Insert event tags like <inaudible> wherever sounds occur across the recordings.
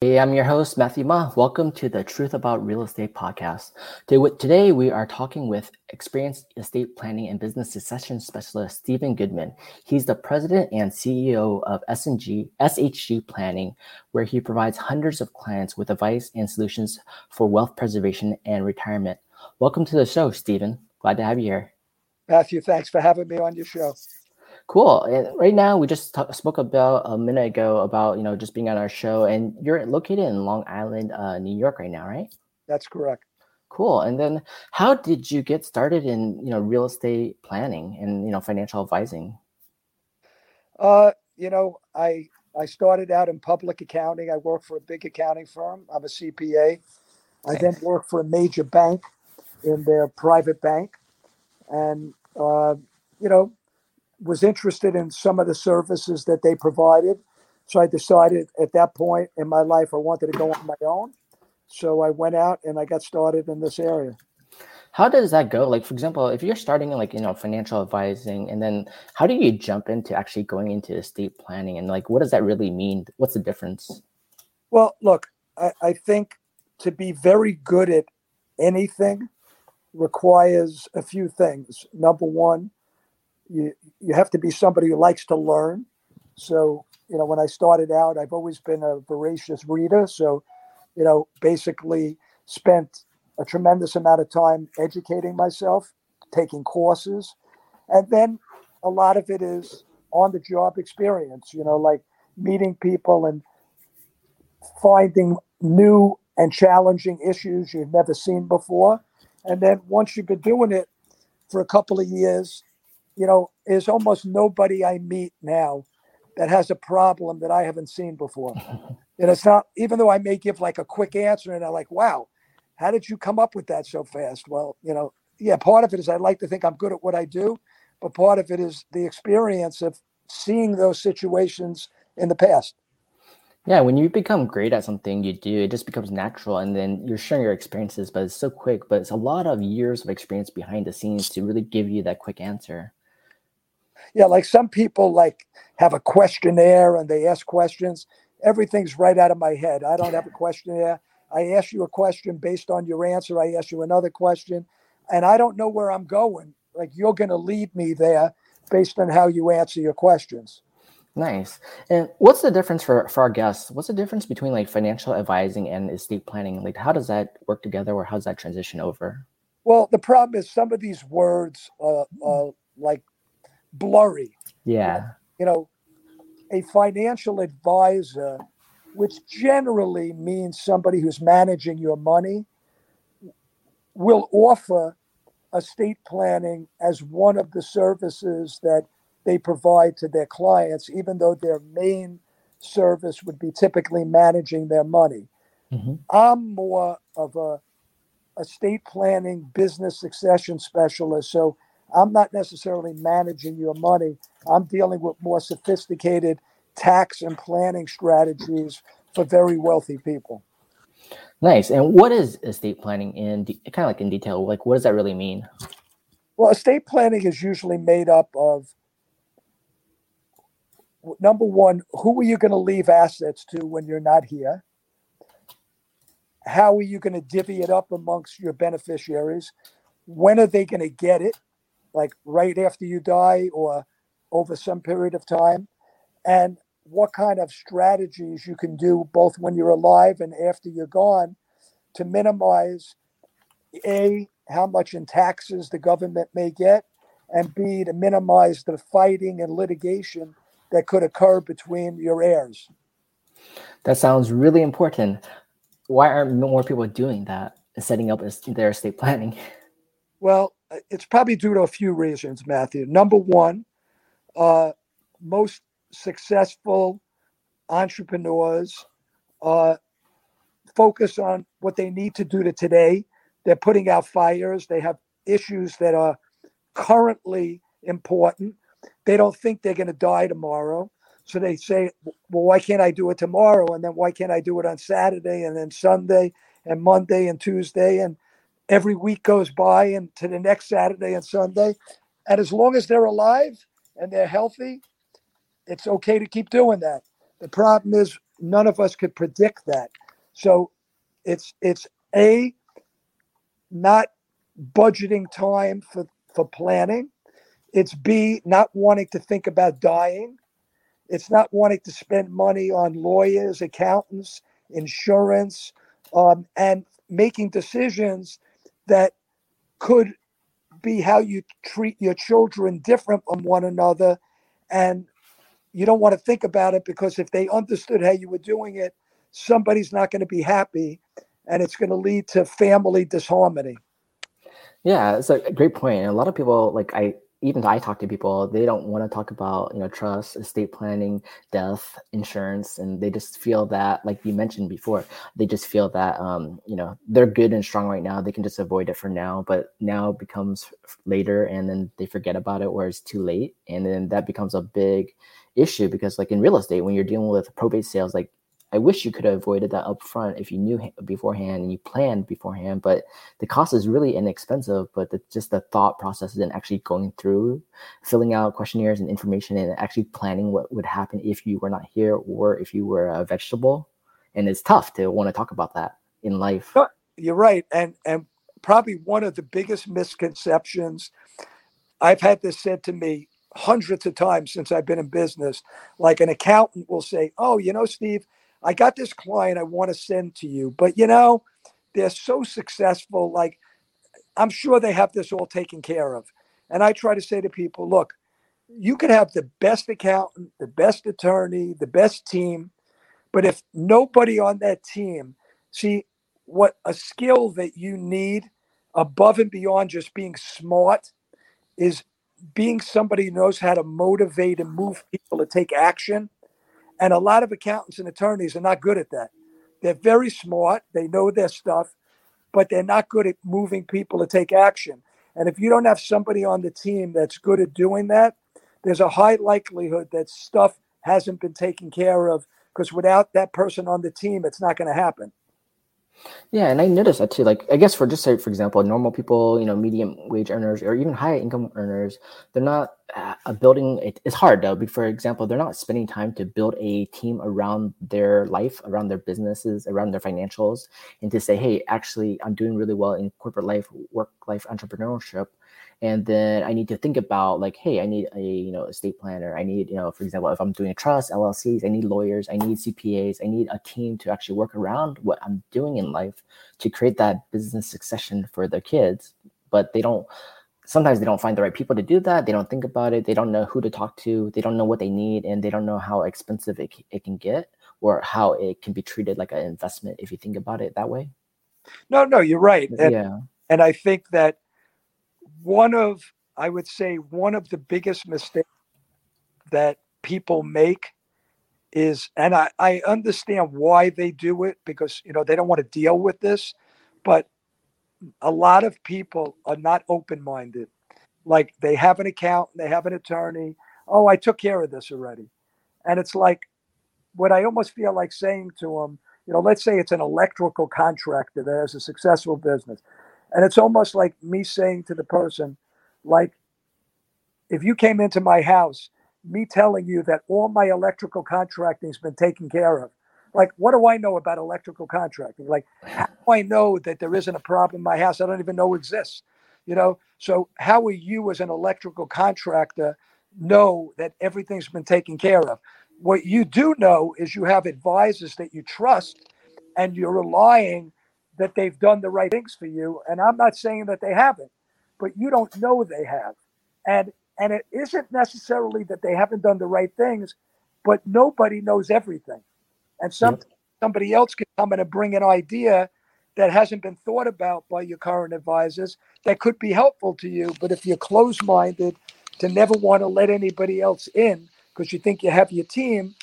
Hey, I'm your host, Matthew Ma. Welcome to the Truth About Real Estate podcast. Today, we are talking with experienced estate planning and business succession specialist Stephen Goodman. He's the president and CEO of SNG, SHG Planning, where he provides hundreds of clients with advice and solutions for wealth preservation and retirement. Welcome to the show, Stephen. Glad to have you here. Matthew, thanks for having me on your show. Cool. And right now, we just talk, spoke about a minute ago about you know just being on our show, and you're located in Long Island, uh, New York, right now, right? That's correct. Cool. And then, how did you get started in you know real estate planning and you know financial advising? Uh, you know, I I started out in public accounting. I worked for a big accounting firm. I'm a CPA. I then worked for a major bank in their private bank, and uh, you know, was interested in some of the services that they provided. So I decided at that point in my life I wanted to go on my own. So I went out and I got started in this area. How does that go? Like, for example, if you're starting in like, you know, financial advising, and then how do you jump into actually going into estate planning? And like, what does that really mean? What's the difference? Well, look, I, I think to be very good at anything requires a few things. Number one, you you have to be somebody who likes to learn. So you know, when I started out, I've always been a voracious reader. So you know, basically spent a tremendous amount of time educating myself, taking courses, and then a lot of it is on the job experience. You know, like meeting people and finding new and challenging issues you've never seen before. And then once you've been doing it for a couple of years, you know, there's almost nobody I meet now that has a problem that I haven't seen before. <laughs> and it's not, even though I may give like a quick answer and I'm like, wow, how did you come up with that so fast? Well, you know, yeah, part of it is I like to think I'm good at what I do, but part of it is the experience of seeing those situations in the past. Yeah, when you become great at something you do, it just becomes natural, and then you're sharing your experiences, but it's so quick. But it's a lot of years of experience behind the scenes to really give you that quick answer yeah, like some people like have a questionnaire and they ask questions. Everything's right out of my head. I don't have a questionnaire. I ask you a question based on your answer. I ask you another question, and I don't know where I'm going. Like you're going to lead me there based on how you answer your questions. Nice. And what's the difference for, for our guests? What's the difference between like financial advising and estate planning? Like, how does that work together, or how does that transition over? Well, the problem is some of these words, uh, uh, like blurry. Yeah. You know, a financial advisor, which generally means somebody who's managing your money, will offer estate planning as one of the services that they provide to their clients, even though their main service would be typically managing their money. Mm-hmm. I'm more of a estate planning business succession specialist. So I'm not necessarily managing your money. I'm dealing with more sophisticated tax and planning strategies for very wealthy people. Nice. And what is estate planning in de- kind of like in detail? Like, what does that really mean? Well, estate planning is usually made up of number one, who are you going to leave assets to when you're not here? How are you going to divvy it up amongst your beneficiaries? When are they going to get it? Like right after you die or over some period of time, and what kind of strategies you can do both when you're alive and after you're gone to minimize a how much in taxes the government may get and b to minimize the fighting and litigation that could occur between your heirs? That sounds really important. Why aren't more people doing that setting up their estate planning? Well it's probably due to a few reasons, Matthew. Number one, uh, most successful entrepreneurs uh, focus on what they need to do to today. They're putting out fires. They have issues that are currently important. They don't think they're going to die tomorrow. So they say, well, why can't I do it tomorrow? And then why can't I do it on Saturday and then Sunday and Monday and Tuesday? And every week goes by and to the next Saturday and Sunday. And as long as they're alive and they're healthy, it's okay to keep doing that. The problem is none of us could predict that. So it's it's a not budgeting time for for planning. It's B not wanting to think about dying. It's not wanting to spend money on lawyers, accountants, insurance, um, and making decisions that could be how you treat your children different from one another. And you don't want to think about it because if they understood how you were doing it, somebody's not going to be happy and it's going to lead to family disharmony. Yeah, it's a great point. And a lot of people, like I, even I talk to people, they don't want to talk about you know trust, estate planning, death, insurance, and they just feel that, like you mentioned before, they just feel that um, you know they're good and strong right now. They can just avoid it for now, but now becomes later, and then they forget about it, or it's too late, and then that becomes a big issue because, like in real estate, when you're dealing with probate sales, like I wish you could have avoided that up front if you knew beforehand and you planned beforehand. But the cost is really inexpensive, but the, just the thought process and actually going through, filling out questionnaires and information, and actually planning what would happen if you were not here or if you were a vegetable. And it's tough to want to talk about that in life. You're right, and and probably one of the biggest misconceptions. I've had this said to me hundreds of times since I've been in business. Like an accountant will say, "Oh, you know, Steve." I got this client I want to send to you, but you know, they're so successful. Like, I'm sure they have this all taken care of. And I try to say to people, look, you could have the best accountant, the best attorney, the best team, but if nobody on that team, see what a skill that you need above and beyond just being smart is being somebody who knows how to motivate and move people to take action and a lot of accountants and attorneys are not good at that. They're very smart, they know their stuff, but they're not good at moving people to take action. And if you don't have somebody on the team that's good at doing that, there's a high likelihood that stuff hasn't been taken care of because without that person on the team, it's not going to happen. Yeah, and I noticed that too. Like, I guess for just say, for example, normal people, you know, medium wage earners or even high income earners, they're not uh, building. It, it's hard though. For example, they're not spending time to build a team around their life, around their businesses, around their financials, and to say, hey, actually, I'm doing really well in corporate life, work life entrepreneurship and then i need to think about like hey i need a you know estate planner. I need you know for example if i'm doing a trust llcs i need lawyers i need cpas i need a team to actually work around what i'm doing in life to create that business succession for their kids but they don't sometimes they don't find the right people to do that. They don't think about it. They don't know who to talk to. They don't know what they need and they don't know how expensive it, it can get or how it can be treated like an investment if you think about it that way. No no you're right. And, yeah. and i think that one of I would say one of the biggest mistakes that people make is and I, I understand why they do it because you know they don't want to deal with this, but a lot of people are not open-minded. Like they have an account, they have an attorney. Oh, I took care of this already. And it's like what I almost feel like saying to them, you know, let's say it's an electrical contractor that has a successful business. And it's almost like me saying to the person, like, if you came into my house, me telling you that all my electrical contracting has been taken care of. Like, what do I know about electrical contracting? Like, how <laughs> do I know that there isn't a problem in my house I don't even know exists? You know, so how will you as an electrical contractor know that everything's been taken care of? What you do know is you have advisors that you trust and you're relying that they've done the right things for you. And I'm not saying that they haven't, but you don't know they have. And and it isn't necessarily that they haven't done the right things, but nobody knows everything. And some yep. somebody else can come in and bring an idea that hasn't been thought about by your current advisors that could be helpful to you. But if you're closed minded to never want to let anybody else in because you think you have your team,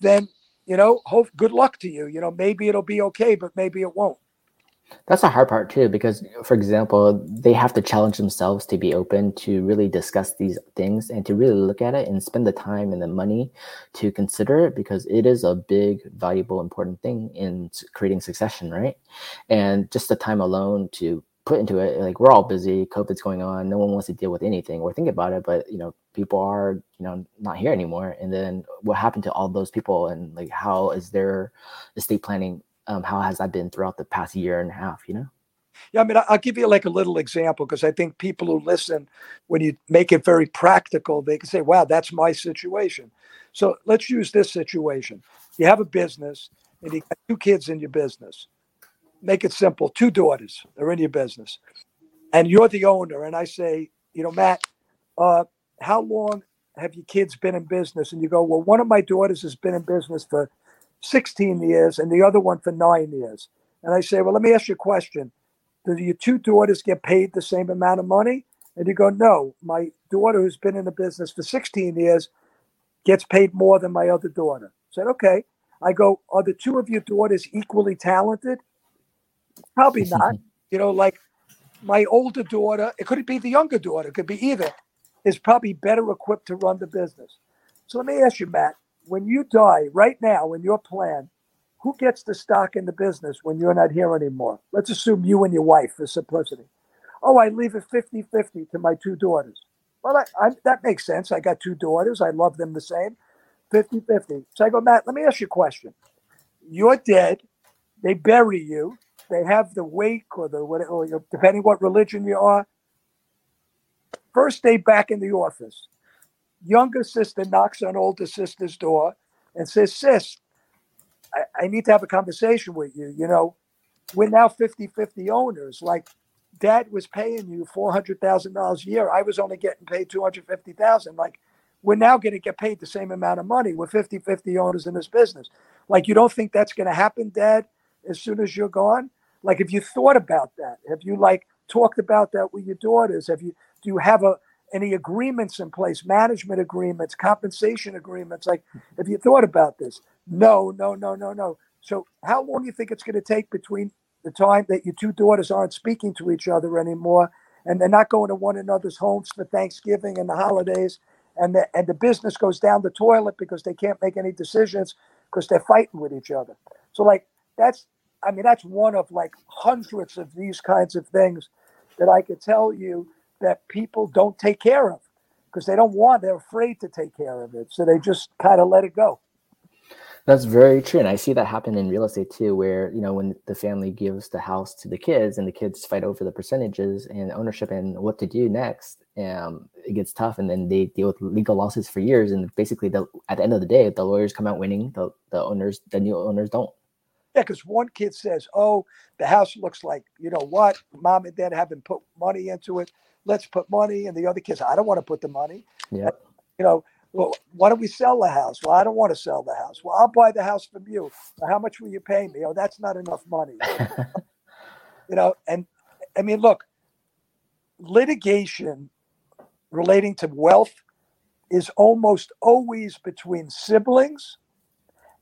then you know, hope good luck to you. You know, maybe it'll be okay, but maybe it won't. That's a hard part too, because for example, they have to challenge themselves to be open to really discuss these things and to really look at it and spend the time and the money to consider it because it is a big, valuable, important thing in creating succession, right? And just the time alone to put into it like we're all busy covid's going on no one wants to deal with anything or think about it but you know people are you know not here anymore and then what happened to all those people and like how is their estate planning um, how has that been throughout the past year and a half you know yeah i mean i'll give you like a little example because i think people who listen when you make it very practical they can say wow that's my situation so let's use this situation you have a business and you got two kids in your business make it simple. Two daughters are in your business, and you're the owner. And I say, you know, Matt, uh, how long have your kids been in business? And you go, well, one of my daughters has been in business for 16 years, and the other one for nine years. And I say, well, let me ask you a question. Do your two daughters get paid the same amount of money? And you go, no, my daughter who's been in the business for 16 years gets paid more than my other daughter. I said, okay. I go, are the two of your daughters equally talented? Probably <laughs> not. you know, like my older daughter, it could be the younger daughter, it could be either, is probably better equipped to run the business. So let me ask you, Matt, when you die right now in your plan, who gets the stock in the business when you're not here anymore? Let's assume you and your wife for simplicity. Oh, I leave it 50 50 to my two daughters. Well, I, I, that makes sense. I got two daughters. I love them the same. 50 50. So I go, Matt, let me ask you a question. You're dead. They bury you they have the wake or the or depending what religion you are. First day back in the office, younger sister knocks on older sister's door and says, "Sis, I, I need to have a conversation with you. You know, we're now 50-50 owners. Like, Dad was paying you four hundred thousand dollars a year. I was only getting paid two hundred fifty thousand. Like." we're now going to get paid the same amount of money. We're 50 50 owners in this business. Like, you don't think that's going to happen, Dad, as soon as you're gone? Like, have you thought about that? Have you like talked about that with your daughters? Have you do you have a any agreements in place, management agreements, compensation agreements? Like, have you thought about this? No, no, no, no, no. So, how long do you think it's going to take between the time that your two daughters aren't speaking to each other anymore, and they're not going to one another's homes for Thanksgiving and the holidays, and the and the business goes down the toilet because they can't make any decisions because they're fighting with each other. So, like, that's I mean, that's one of like hundreds of these kinds of things that I could tell you that people don't take care of because they don't want, they're afraid to take care of it. So they just kind of let it go. That's very true. And I see that happen in real estate too, where, you know, when the family gives the house to the kids and the kids fight over the percentages and ownership and what to do next, um, it gets tough. And then they deal with legal losses for years. And basically, the, at the end of the day, the lawyers come out winning, the, the owners, the new owners don't. Yeah, because one kid says, "Oh, the house looks like you know what? Mom and Dad haven't put money into it. Let's put money." And the other kids, "I don't want to put the money." Yeah. You know, well, why don't we sell the house? Well, I don't want to sell the house. Well, I'll buy the house from you. Well, how much will you pay me? Oh, that's not enough money. <laughs> you know, and I mean, look, litigation relating to wealth is almost always between siblings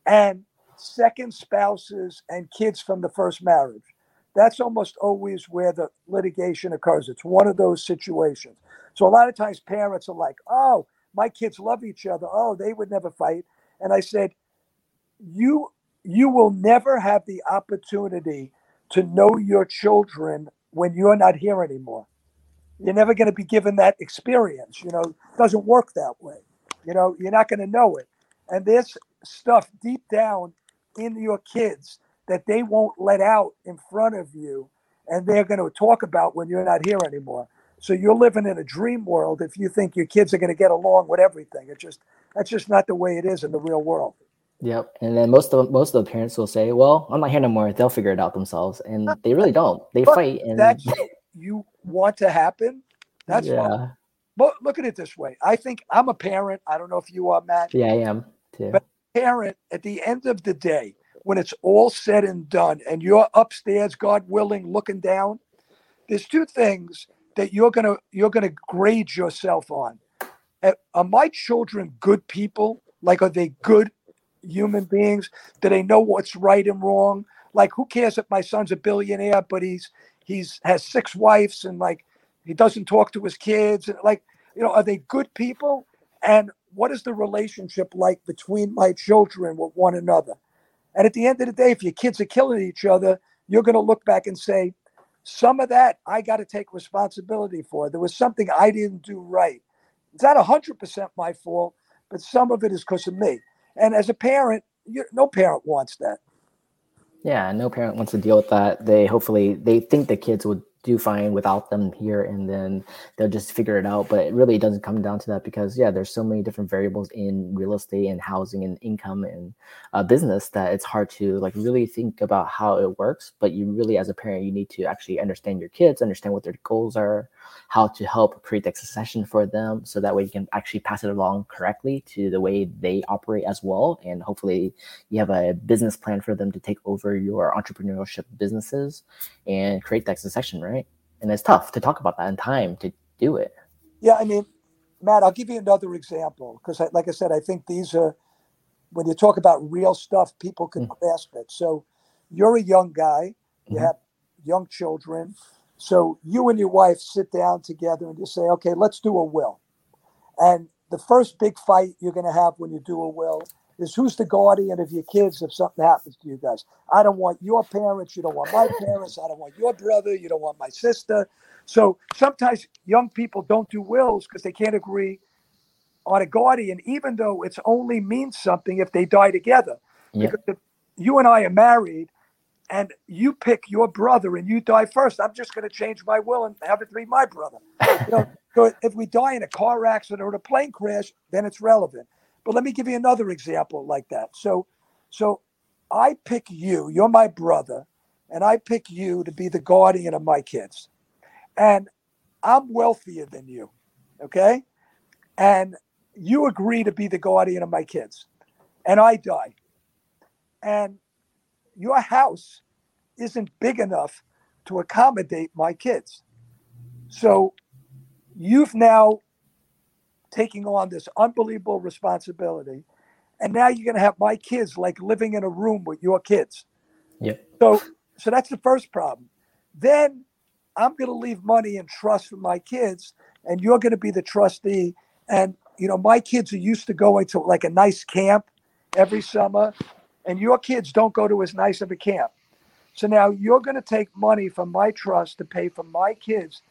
and second spouses and kids from the first marriage. That's almost always where the litigation occurs. It's one of those situations. So a lot of times parents are like, oh, my kids love each other. Oh, they would never fight. And I said, you you will never have the opportunity to know your children when you're not here anymore. You're never going to be given that experience. You know, it doesn't work that way. You know, you're not going to know it. And there's stuff deep down in your kids that they won't let out in front of you and they're going to talk about when you're not here anymore. So you're living in a dream world if you think your kids are going to get along with everything. It's just that's just not the way it is in the real world. Yep. And then most of most of the parents will say, "Well, I'm not here no more. They'll figure it out themselves." And <laughs> they really don't. They but fight and that's you want to happen. That's yeah. Fine. But look at it this way. I think I'm a parent. I don't know if you are, Matt. Yeah, I am too. But parent, at the end of the day, when it's all said and done, and you're upstairs, God willing, looking down, there's two things that you're gonna you're gonna grade yourself on. Are my children good people? Like, are they good human beings? Do they know what's right and wrong? Like, who cares if my son's a billionaire, but he's he's has six wives and like he doesn't talk to his kids and like you know, are they good people? And what is the relationship like between my children with one another? And at the end of the day, if your kids are killing each other, you're going to look back and say, some of that I got to take responsibility for. There was something I didn't do right. It's not 100% my fault, but some of it is because of me. And as a parent, no parent wants that. Yeah, no parent wants to deal with that. They hopefully they think the kids would do fine without them here and then they'll just figure it out. But it really doesn't come down to that because yeah there's so many different variables in real estate and housing and income and uh, business that it's hard to like really think about how it works. But you really as a parent you need to actually understand your kids understand what their goals are how to help create the succession for them so that way you can actually pass it along correctly to the way they operate as well. And hopefully you have a business plan for them to take over your entrepreneurship businesses and create that succession right and it's tough to talk about that in time to do it. Yeah, I mean, Matt, I'll give you another example because, like I said, I think these are when you talk about real stuff, people can mm-hmm. grasp it. So, you're a young guy, you mm-hmm. have young children. So, you and your wife sit down together and you say, okay, let's do a will. And the first big fight you're going to have when you do a will is who's the guardian of your kids if something happens to you guys. I don't want your parents. You don't want my parents. I don't want your brother. You don't want my sister. So sometimes young people don't do wills because they can't agree on a guardian, even though it's only means something if they die together. Yeah. Because if you and I are married and you pick your brother and you die first, I'm just going to change my will and have it be my brother. <laughs> You know, so if we die in a car accident or a plane crash, then it's relevant. But let me give you another example like that. So, so I pick you. You're my brother, and I pick you to be the guardian of my kids. And I'm wealthier than you, okay? And you agree to be the guardian of my kids, and I die. And your house isn't big enough to accommodate my kids. So you've now taking on this unbelievable responsibility. And now you're going to have my kids like living in a room with your kids. Yep. So, so that's the first problem. Then I'm going to leave money in trust for my kids, and you're going to be the trustee. And you know, my kids are used to going to like a nice camp every summer, and your kids don't go to as nice of a camp. So now you're going to take money from my trust to pay for my kids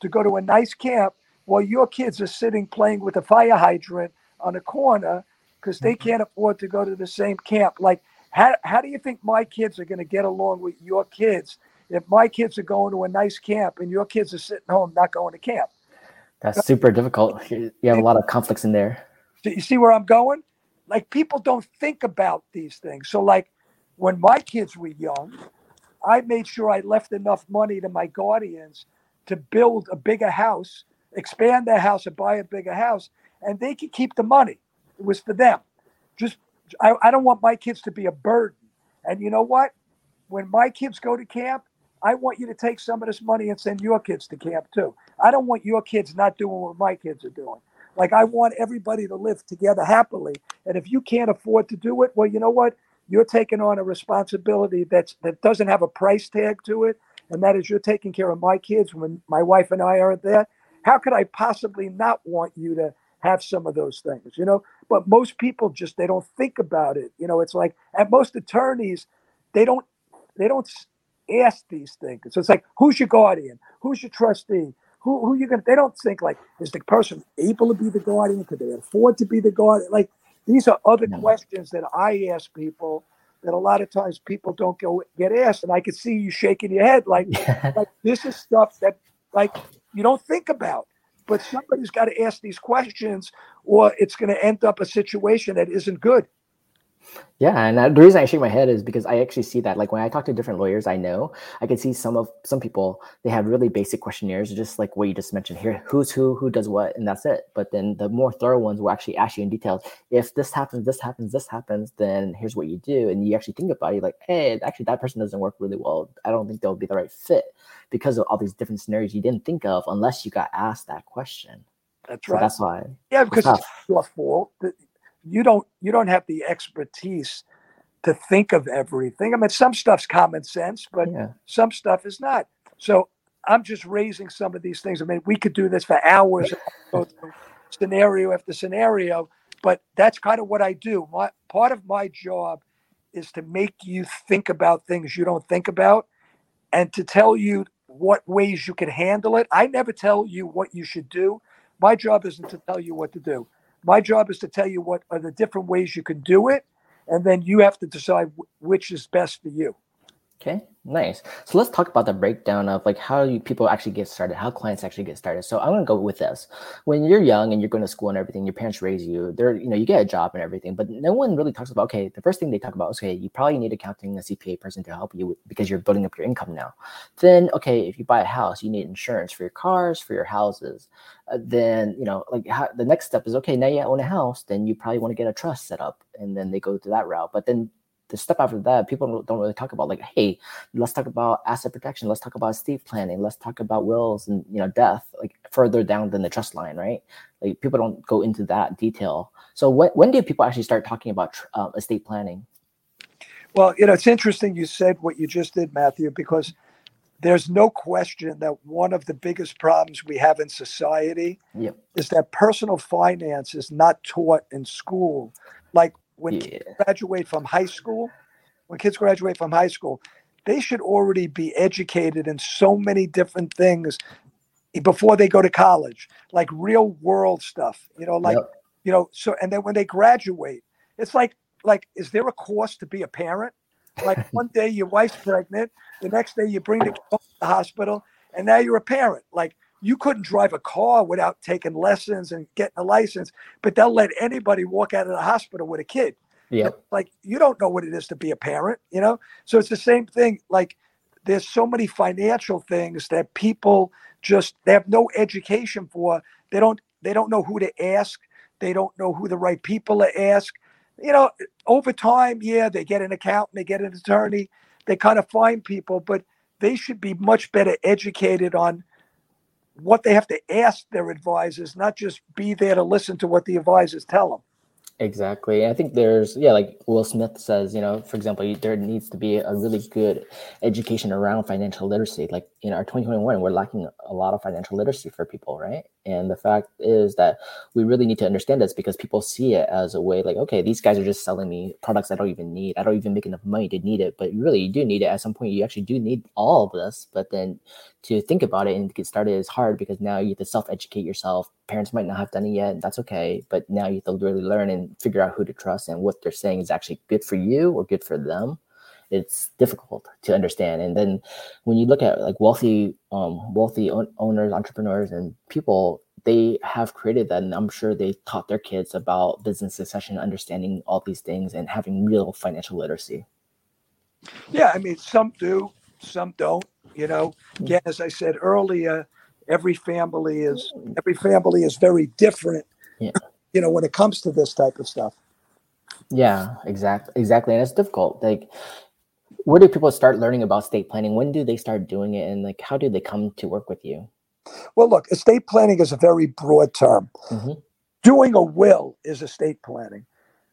to go to a nice camp while your kids are sitting playing with a fire hydrant on a corner because they mm-hmm. can't afford to go to the same camp. Like, how, how do you think my kids are going to get along with your kids if my kids are going to a nice camp and your kids are sitting home not going to camp? That's super difficult. You have a lot of conflicts in there. Do you see where I'm going? Like, people don't think about these things. So, like, when my kids were young, I made sure I left enough money to my guardians to build a bigger house expand their house and buy a bigger house, and they could keep the money. It was for them. Just I, I don't want my kids to be a burden. And you know what? When my kids go to camp, I want you to take some of this money and send your kids to camp too. I don't want your kids not doing what my kids are doing. Like I want everybody to live together happily. And if you can't afford to do it, well, you know what? You're taking on a responsibility that's that doesn't have a price tag to it, and that is you're taking care of my kids when my wife and I aren't there. How could I possibly not want you to have some of those things, you know? But most people just they don't think about it. You know, it's like at most attorneys, they don't they don't ask these things. So it's like, who's your guardian? Who's your trustee? Who who you gonna they don't think like, is the person able to be the guardian? Could they afford to be the guardian? Like these are other no. questions that I ask people that a lot of times people don't go get asked. And I can see you shaking your head like, <laughs> like this is stuff that like you don't think about. But somebody's got to ask these questions, or it's going to end up a situation that isn't good. Yeah, and the reason I shake my head is because I actually see that. Like when I talk to different lawyers, I know I can see some of some people they have really basic questionnaires, just like what you just mentioned here: who's who, who does what, and that's it. But then the more thorough ones will actually ask you in details. If this happens, this happens, this happens, then here's what you do, and you actually think about it. Like, hey, actually, that person doesn't work really well. I don't think they'll be the right fit because of all these different scenarios you didn't think of unless you got asked that question. That's right. So that's why. Yeah, because it's, it's fault you don't you don't have the expertise to think of everything. I mean, some stuff's common sense, but yeah. some stuff is not. So I'm just raising some of these things. I mean, we could do this for hours, <laughs> scenario after scenario, but that's kind of what I do. My part of my job is to make you think about things you don't think about, and to tell you what ways you can handle it. I never tell you what you should do. My job isn't to tell you what to do. My job is to tell you what are the different ways you can do it, and then you have to decide which is best for you. Okay, nice. So let's talk about the breakdown of like how you, people actually get started, how clients actually get started. So I'm gonna go with this. When you're young and you're going to school and everything, your parents raise you. They're you know you get a job and everything, but no one really talks about okay. The first thing they talk about is okay, you probably need accounting, a CPA person to help you because you're building up your income now. Then okay, if you buy a house, you need insurance for your cars, for your houses. Uh, then you know like how, the next step is okay. Now you own a house, then you probably want to get a trust set up, and then they go through that route. But then the step after that, people don't really talk about like, hey, let's talk about asset protection. Let's talk about estate planning. Let's talk about wills and you know death, like further down than the trust line, right? Like people don't go into that detail. So when when did people actually start talking about um, estate planning? Well, you know, it's interesting you said what you just did, Matthew, because there's no question that one of the biggest problems we have in society yep. is that personal finance is not taught in school. Like when yeah. kids graduate from high school, when kids graduate from high school, they should already be educated in so many different things before they go to college, like real world stuff. You know, like yep. you know, so and then when they graduate, it's like like is there a course to be a parent? Like <laughs> one day your wife's pregnant, the next day you bring the to the hospital, and now you're a parent. Like you couldn't drive a car without taking lessons and getting a license, but they'll let anybody walk out of the hospital with a kid. Yeah. Like you don't know what it is to be a parent, you know? So it's the same thing. Like there's so many financial things that people just they have no education for. They don't they don't know who to ask. They don't know who the right people to ask. You know, over time, yeah, they get an accountant, they get an attorney, they kind of find people, but they should be much better educated on what they have to ask their advisors, not just be there to listen to what the advisors tell them. Exactly. I think there's, yeah, like Will Smith says, you know, for example, there needs to be a really good education around financial literacy. Like in our 2021, we're lacking a lot of financial literacy for people, right? And the fact is that we really need to understand this because people see it as a way like, okay, these guys are just selling me products I don't even need. I don't even make enough money to need it. But really, you do need it. At some point, you actually do need all of this. But then to think about it and get started is hard because now you have to self educate yourself. Parents might not have done it yet. That's okay. But now you have to really learn and figure out who to trust and what they're saying is actually good for you or good for them it's difficult to understand. And then when you look at like wealthy, um, wealthy owners, entrepreneurs, and people, they have created that, and I'm sure they taught their kids about business succession, understanding all these things, and having real financial literacy. Yeah, I mean, some do, some don't. You know, mm. again, as I said earlier, every family is every family is very different. Yeah. You know, when it comes to this type of stuff. Yeah, exactly, exactly, and it's difficult. Like where do people start learning about estate planning? When do they start doing it, and like how do they come to work with you? Well, look, estate planning is a very broad term. Mm-hmm. Doing a will is estate planning.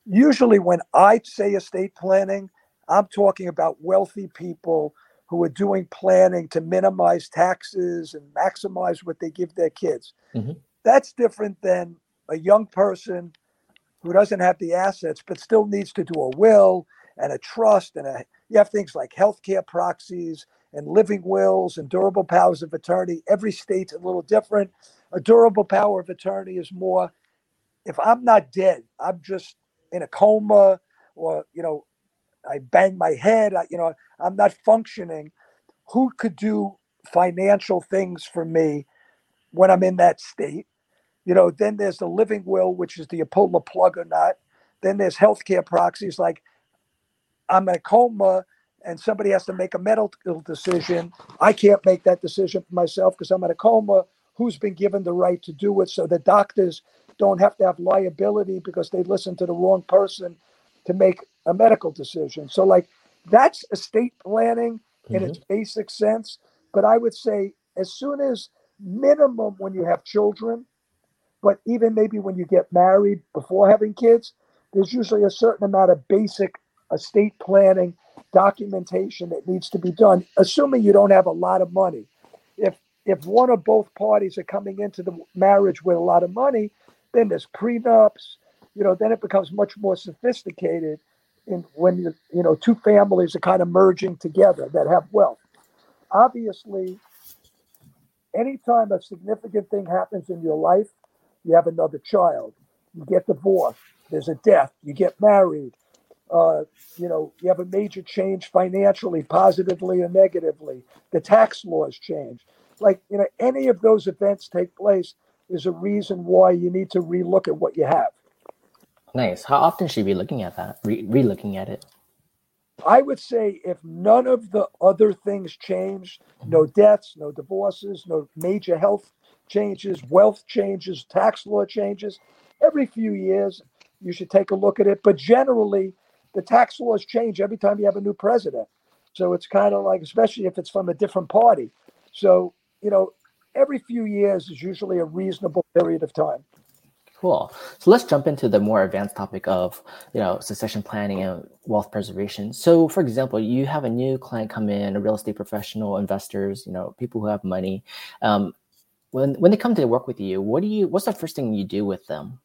Usually, when I say estate planning, I'm talking about wealthy people who are doing planning to minimize taxes and maximize what they give their kids. Mm-hmm. That's different than a young person who doesn't have the assets but still needs to do a will and a trust and a you have things like healthcare proxies and living wills and durable powers of attorney. Every state's a little different. A durable power of attorney is more if I'm not dead, I'm just in a coma or, you know, I bang my head, I, you know, I'm not functioning. Who could do financial things for me when I'm in that state? You know, then there's the living will, which is the the plug or not? Then there's healthcare proxies like I'm in a coma and somebody has to make a medical decision. I can't make that decision for myself because I'm in a coma. Who's been given the right to do it? So the doctors don't have to have liability because they listen to the wrong person to make a medical decision. So, like, that's estate planning in mm-hmm. its basic sense. But I would say, as soon as minimum when you have children, but even maybe when you get married before having kids, there's usually a certain amount of basic estate planning documentation that needs to be done, assuming you don't have a lot of money. If if one or both parties are coming into the marriage with a lot of money, then there's prenups. You know, then it becomes much more sophisticated. In when you you know two families are kind of merging together that have wealth. Obviously, anytime a significant thing happens in your life, you have another child, you get divorced, there's a death, you get married, uh, you know, you have a major change financially, positively or negatively. The tax laws change. Like, you know, any of those events take place is a reason why you need to relook at what you have. Nice. How often should you be looking at that? Re- re-looking at it? I would say if none of the other things change, mm-hmm. no deaths, no divorces, no major health changes, wealth changes, tax law changes, every few years you should take a look at it. But generally, the tax laws change every time you have a new president. So it's kind of like, especially if it's from a different party. So, you know, every few years is usually a reasonable period of time. Cool. So let's jump into the more advanced topic of, you know, succession planning and wealth preservation. So, for example, you have a new client come in, a real estate professional, investors, you know, people who have money. Um, when when they come to work with you, what do you? What's the first thing you do with them?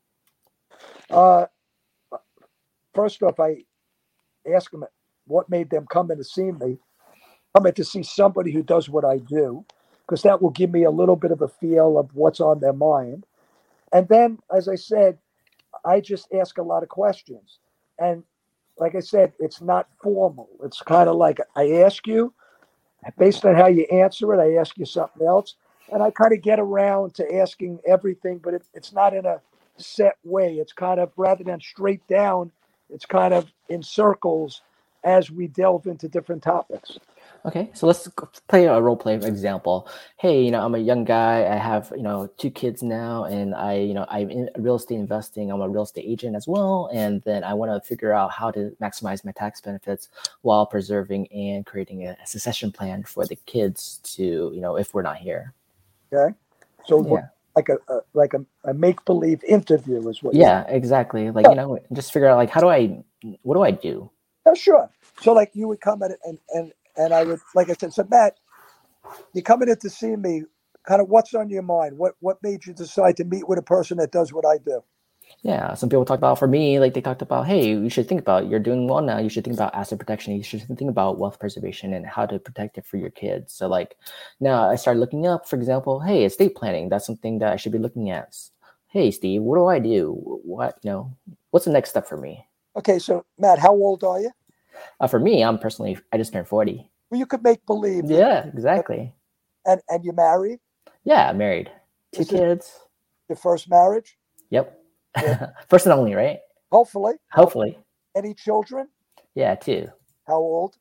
Uh, first off, I ask them what made them come in to see me. Come in to see somebody who does what I do, because that will give me a little bit of a feel of what's on their mind. And then, as I said, I just ask a lot of questions. And like I said, it's not formal. It's kind of like I ask you, based on how you answer it, I ask you something else. And I kind of get around to asking everything, but it, it's not in a set way. It's kind of rather than straight down, it's kind of in circles as we delve into different topics. Okay, so let's play a role play example. Hey, you know, I'm a young guy. I have you know two kids now, and I you know I'm in real estate investing. I'm a real estate agent as well, and then I want to figure out how to maximize my tax benefits while preserving and creating a, succession plan for the kids to you know if we're not here. Okay, so yeah. like a, a like a, a make believe interview is what. Yeah, exactly. Like you know, just figure out like how do I what do I do? Oh, sure. So like you would come at it and and and I would, like I said, so Matt, you're coming in to see me. Kind of what's on your mind? What what made you decide to meet with a person that does what I do? Yeah, some people talk about for me, like they talked about, hey, you should think about you're doing well now. You should think about asset protection. You should think about wealth preservation and how to protect it for your kids. So like now I started looking up, for example, hey, estate planning. That's something that I should be looking at. Hey, Steve, what do I do? What you know? What's the next step for me? Okay, so Matt, how old are you? Uh, for me, I'm personally, I just turned 40. Well, you could make believe. Yeah, exactly. And and you married? Yeah, married. Two Is kids. Your first marriage? Yep. Yeah. <laughs> first and only, right? Hopefully. Hopefully. Any children? Yeah, two. How old?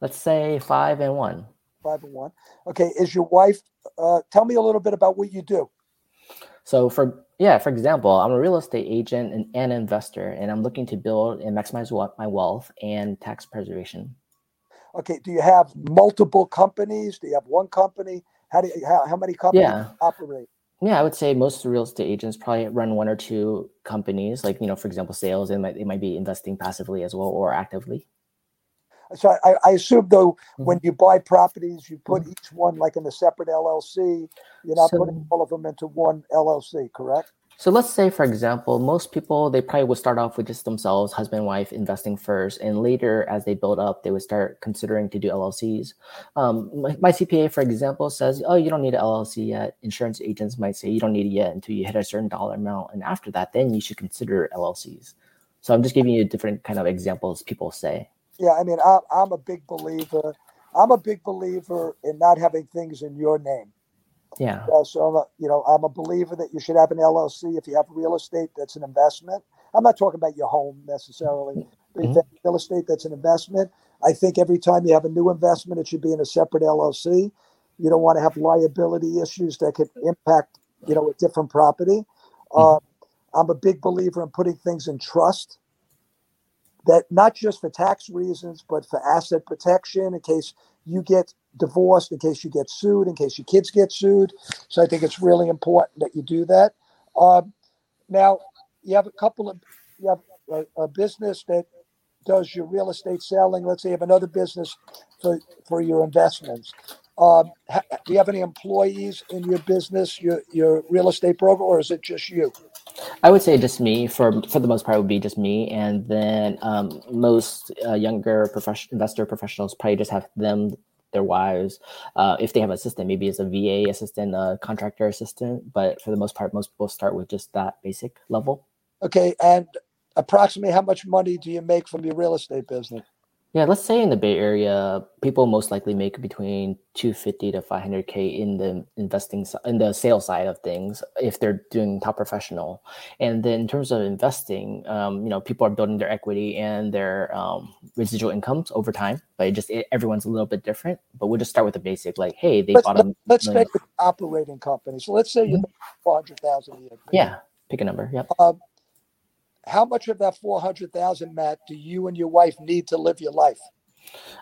Let's say five and one. Five and one. Okay. Is your wife? Uh, tell me a little bit about what you do. So for yeah, for example, I'm a real estate agent and an investor, and I'm looking to build and maximize my wealth and tax preservation. Okay, do you have multiple companies? Do you have one company? How do you, how, how many companies yeah. operate? Yeah, I would say most real estate agents probably run one or two companies. Like you know, for example, sales. They might they might be investing passively as well or actively. So I, I assume though, mm-hmm. when you buy properties, you put mm-hmm. each one like in a separate LLC. You're not so, putting all of them into one LLC, correct? So let's say, for example, most people they probably would start off with just themselves, husband, wife, investing first, and later, as they build up, they would start considering to do LLCs. Um, my, my, CPA, for example, says, "Oh, you don't need an LLC yet." Insurance agents might say, "You don't need it yet until you hit a certain dollar amount, and after that, then you should consider LLCs." So I'm just giving you different kind of examples people say. Yeah, I mean, I'm, I'm a big believer. I'm a big believer in not having things in your name. Yeah. Uh, so I'm a, you know, I'm a believer that you should have an LLC if you have real estate that's an investment. I'm not talking about your home necessarily, but mm-hmm. real estate that's an investment. I think every time you have a new investment, it should be in a separate LLC. You don't want to have liability issues that could impact, you know, a different property. Mm-hmm. Uh, I'm a big believer in putting things in trust that not just for tax reasons, but for asset protection in case you get divorced, in case you get sued, in case your kids get sued. So I think it's really important that you do that. Um, now, you have a couple of, you have a, a, business that does your real estate selling. Let's say you have another business for, for your investments. Um, ha, do you have any employees in your business, your, your real estate broker, or is it just you? I would say just me for for the most part would be just me, and then um, most uh, younger profession, investor professionals probably just have them their wives. Uh, if they have an assistant, maybe it's a VA assistant, a contractor assistant. But for the most part, most people start with just that basic level. Okay, and approximately how much money do you make from your real estate business? Yeah, let's say in the Bay Area, people most likely make between 250 to 500k in the investing in the sales side of things if they're doing top professional. And then in terms of investing, um, you know, people are building their equity and their um, residual incomes over time. But it just it, everyone's a little bit different. But we'll just start with the basic, like, hey, they let's, bought a. Let's million. make an operating company. So let's say you mm-hmm. make 400,000 a year. Yeah, pick a number. Yep. Um, how much of that 400,000, Matt, do you and your wife need to live your life?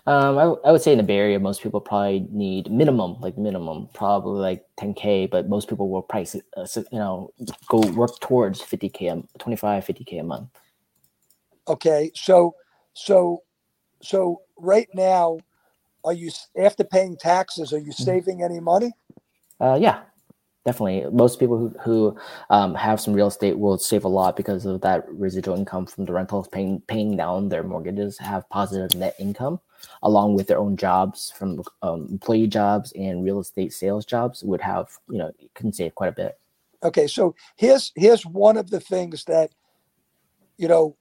Um, I, I would say in the Bay Area, most people probably need minimum, like minimum, probably like 10K, but most people will price, uh, you know, go work towards 50K, 25, 50K a month. Okay. So, so, so right now, are you, after paying taxes, are you mm-hmm. saving any money? Uh, yeah, definitely most people who, who um, have some real estate will save a lot because of that residual income from the rentals paying paying down their mortgages have positive net income along with their own jobs from um, employee jobs and real estate sales jobs would have you know can save quite a bit okay so here's here's one of the things that you know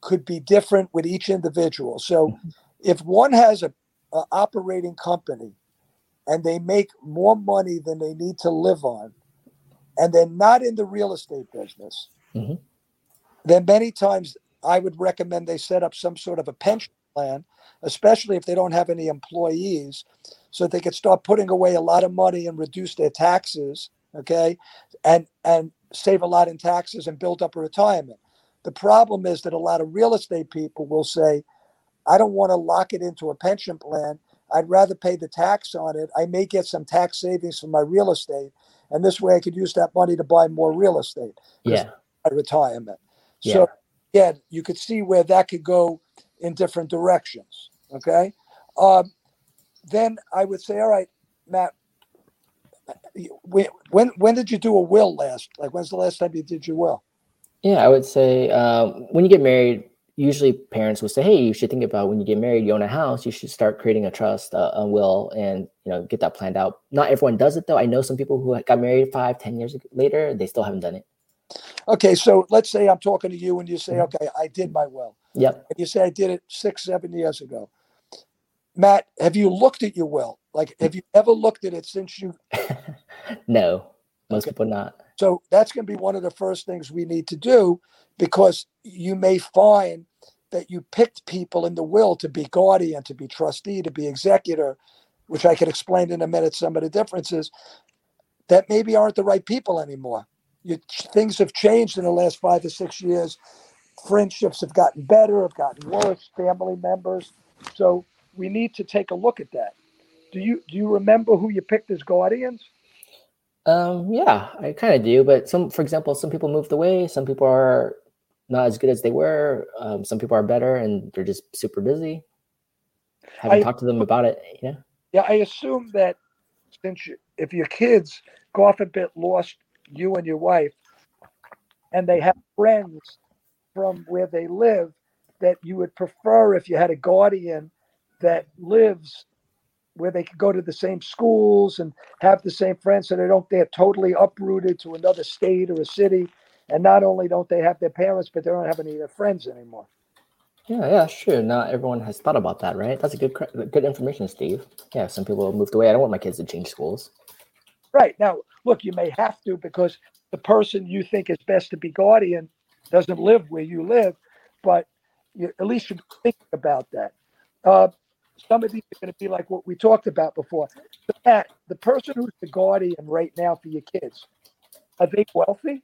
could be different with each individual so mm-hmm. if one has a, a operating company and they make more money than they need to live on, and they're not in the real estate business, mm-hmm. then many times I would recommend they set up some sort of a pension plan, especially if they don't have any employees, so they could start putting away a lot of money and reduce their taxes, okay, and and save a lot in taxes and build up a retirement. The problem is that a lot of real estate people will say, I don't want to lock it into a pension plan I'd rather pay the tax on it. I may get some tax savings from my real estate, and this way I could use that money to buy more real estate. Yeah. My retirement. Yeah. So yeah, you could see where that could go in different directions. Okay. Um, then I would say, all right, Matt, when when did you do a will last? Like, when's the last time you did your will? Yeah, I would say um, when you get married, usually parents will say, "Hey, you should think about when you get married, you own a house, you should start creating a trust, uh, a will, and you know get that planned out." Not everyone does it though. I know some people who got married five, ten years later, they still haven't done it. Okay, so let's say I'm talking to you and you say, mm-hmm. "Okay, I did my will." Yep. And you say I did it six, seven years ago. Matt, have you looked at your will? Like, have you ever looked at it since you? <laughs> no, most okay. people not. So that's going to be one of the first things we need to do because you may find that you picked people in the will to be guardian, to be trustee, to be executor, which I could explain in a minute some of the differences that maybe aren't the right people anymore. You, things have changed in the last five to six years. Friendships have gotten better, have gotten worse, family members. So we need to take a look at that. Do you do you remember who you picked as guardians? Um, yeah, I kind of do. But some, for example, some people moved away. Some people are not as good as they were. Um, some people are better and they're just super busy. Haven't I, talked to them about it. Yeah. Yeah, I assume that since you, if your kids go off a bit lost you and your wife, and they have friends from where they live, that you would prefer if you had a guardian that lives where they could go to the same schools and have the same friends so they don't get totally uprooted to another state or a city and not only don't they have their parents, but they don't have any of their friends anymore. Yeah, yeah, sure. Not everyone has thought about that, right? That's a good, good information, Steve. Yeah, some people have moved away. I don't want my kids to change schools. Right now, look, you may have to because the person you think is best to be guardian doesn't live where you live, but you, at least you think about that. Uh, some of these are going to be like what we talked about before. But the person who's the guardian right now for your kids, are they wealthy?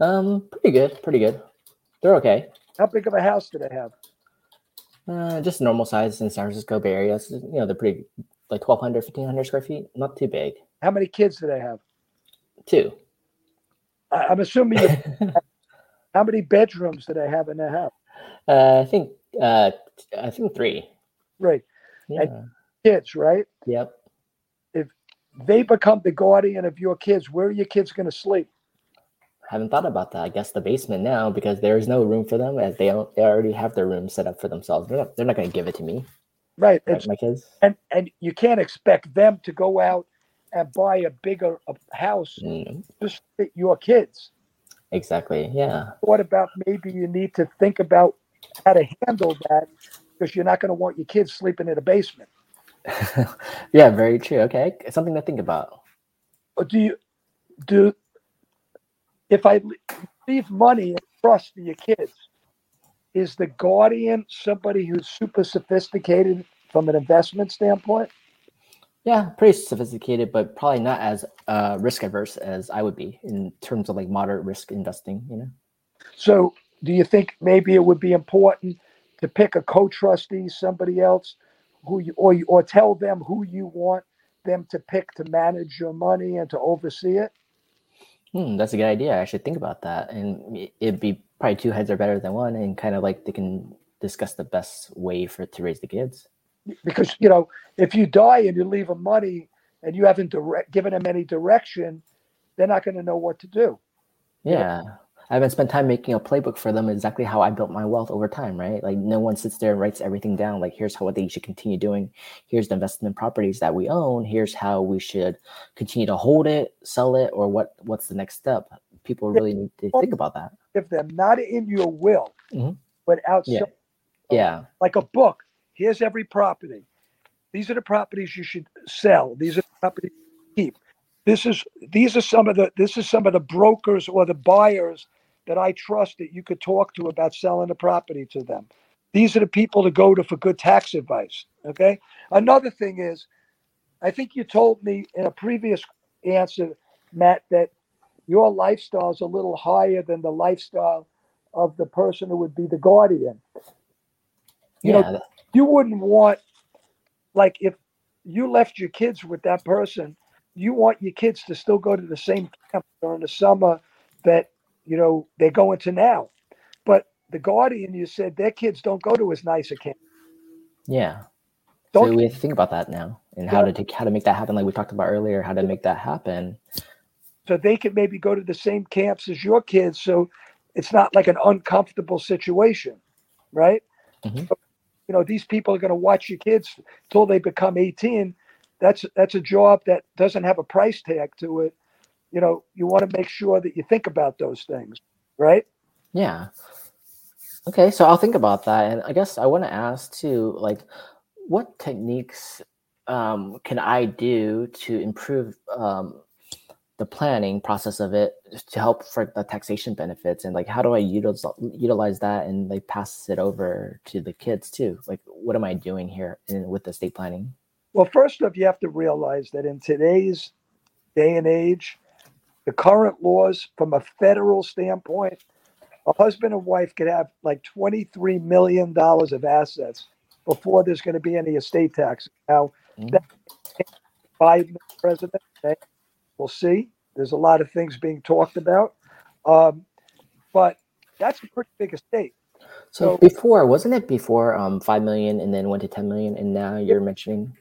Um, pretty good, pretty good. They're okay. How big of a house do they have? Uh, just normal size in San Francisco Bay Area. So, you know, they're pretty like 1,200, 1,500 square feet. Not too big. How many kids do they have? Two. I, I'm assuming. <laughs> how many bedrooms do they have in their house? Uh, I think uh, I think three. Right. Yeah. And kids, right? Yep. If they become the guardian of your kids, where are your kids going to sleep? haven't thought about that. I guess the basement now because there is no room for them as they don't, they already have their room set up for themselves. They're not they're not going to give it to me. right. my, my kids. and and you can't expect them to go out and buy a bigger house Mm, just to fit your kids. exactly. Yeah. What about maybe you need to think about how to handle that because you're not going to want your kids sleeping in a basement. <laughs> yeah, very true. Okay, something to think about. Or do you do if I leave money in trust to your kids? Is the guardian somebody who's super sophisticated from an investment standpoint? Yeah, pretty sophisticated, but probably not as uh, risk averse as I would be in terms of like moderate risk investing. You know. So, do you think maybe it would be important to pick a co-trustee, somebody else, who you or or tell them who you want them to pick to manage your money and to oversee it? Hmm, that's a good idea. I should think about that, and it'd be probably two heads are better than one, and kind of like they can discuss the best way for to raise the kids. Because you know, if you die and you leave them money and you haven't direct, given them any direction, they're not going to know what to do. Yeah. I haven't spent time making a playbook for them exactly how I built my wealth over time, right? Like no one sits there and writes everything down. Like here's how what they should continue doing. Here's the investment properties that we own. Here's how we should continue to hold it, sell it, or what what's the next step. People really need to think about that. If they're not in your will, Mhm. but outside, Yeah. Yeah. like a book. Here's every property. These are the properties you should sell. These are the properties you keep. This is these are some of the this is some of the brokers or the buyers that I trust that you could talk to about selling the property to them. These are the people to go to for good tax advice. Okay. Another thing is, I think you told me in a previous answer, Matt, that your lifestyle is a little higher than the lifestyle of the person who would be the guardian. You know, you wouldn't want like if you left your kids with that person you want your kids to still go to the same camp during the summer that you know they're going to now but the guardian you said their kids don't go to as nice a camp yeah. So Don't- we have to think about that now and how to take how to make that happen. Like we talked about earlier, how to make that happen. so they could maybe go to the same camps as your kids so it's not like an uncomfortable situation right Mhm. So, you know these people are going to watch your kids till they become 18 that's that's a job that doesn't have a price tag to it you know you want to make sure that you think about those things right Yeah. Okay, so I'll think about that. And I guess I want to ask too, like, what techniques um, can I do to improve um, the planning process of it to help for the taxation benefits? And like, how do I utilize utilize that and like pass it over to the kids too? Like, what am I doing here in, with estate planning? Well, first off, you have to realize that in today's day and age, the current laws from a federal standpoint, a husband and wife could have like $23 million of assets before there's going to be any estate tax. Now, Mm. that Biden president, we'll see. There's a lot of things being talked about. Um, but that's a pretty big estate. So So- before, wasn't it before um, five million and then went to ten million, and now you're mentioning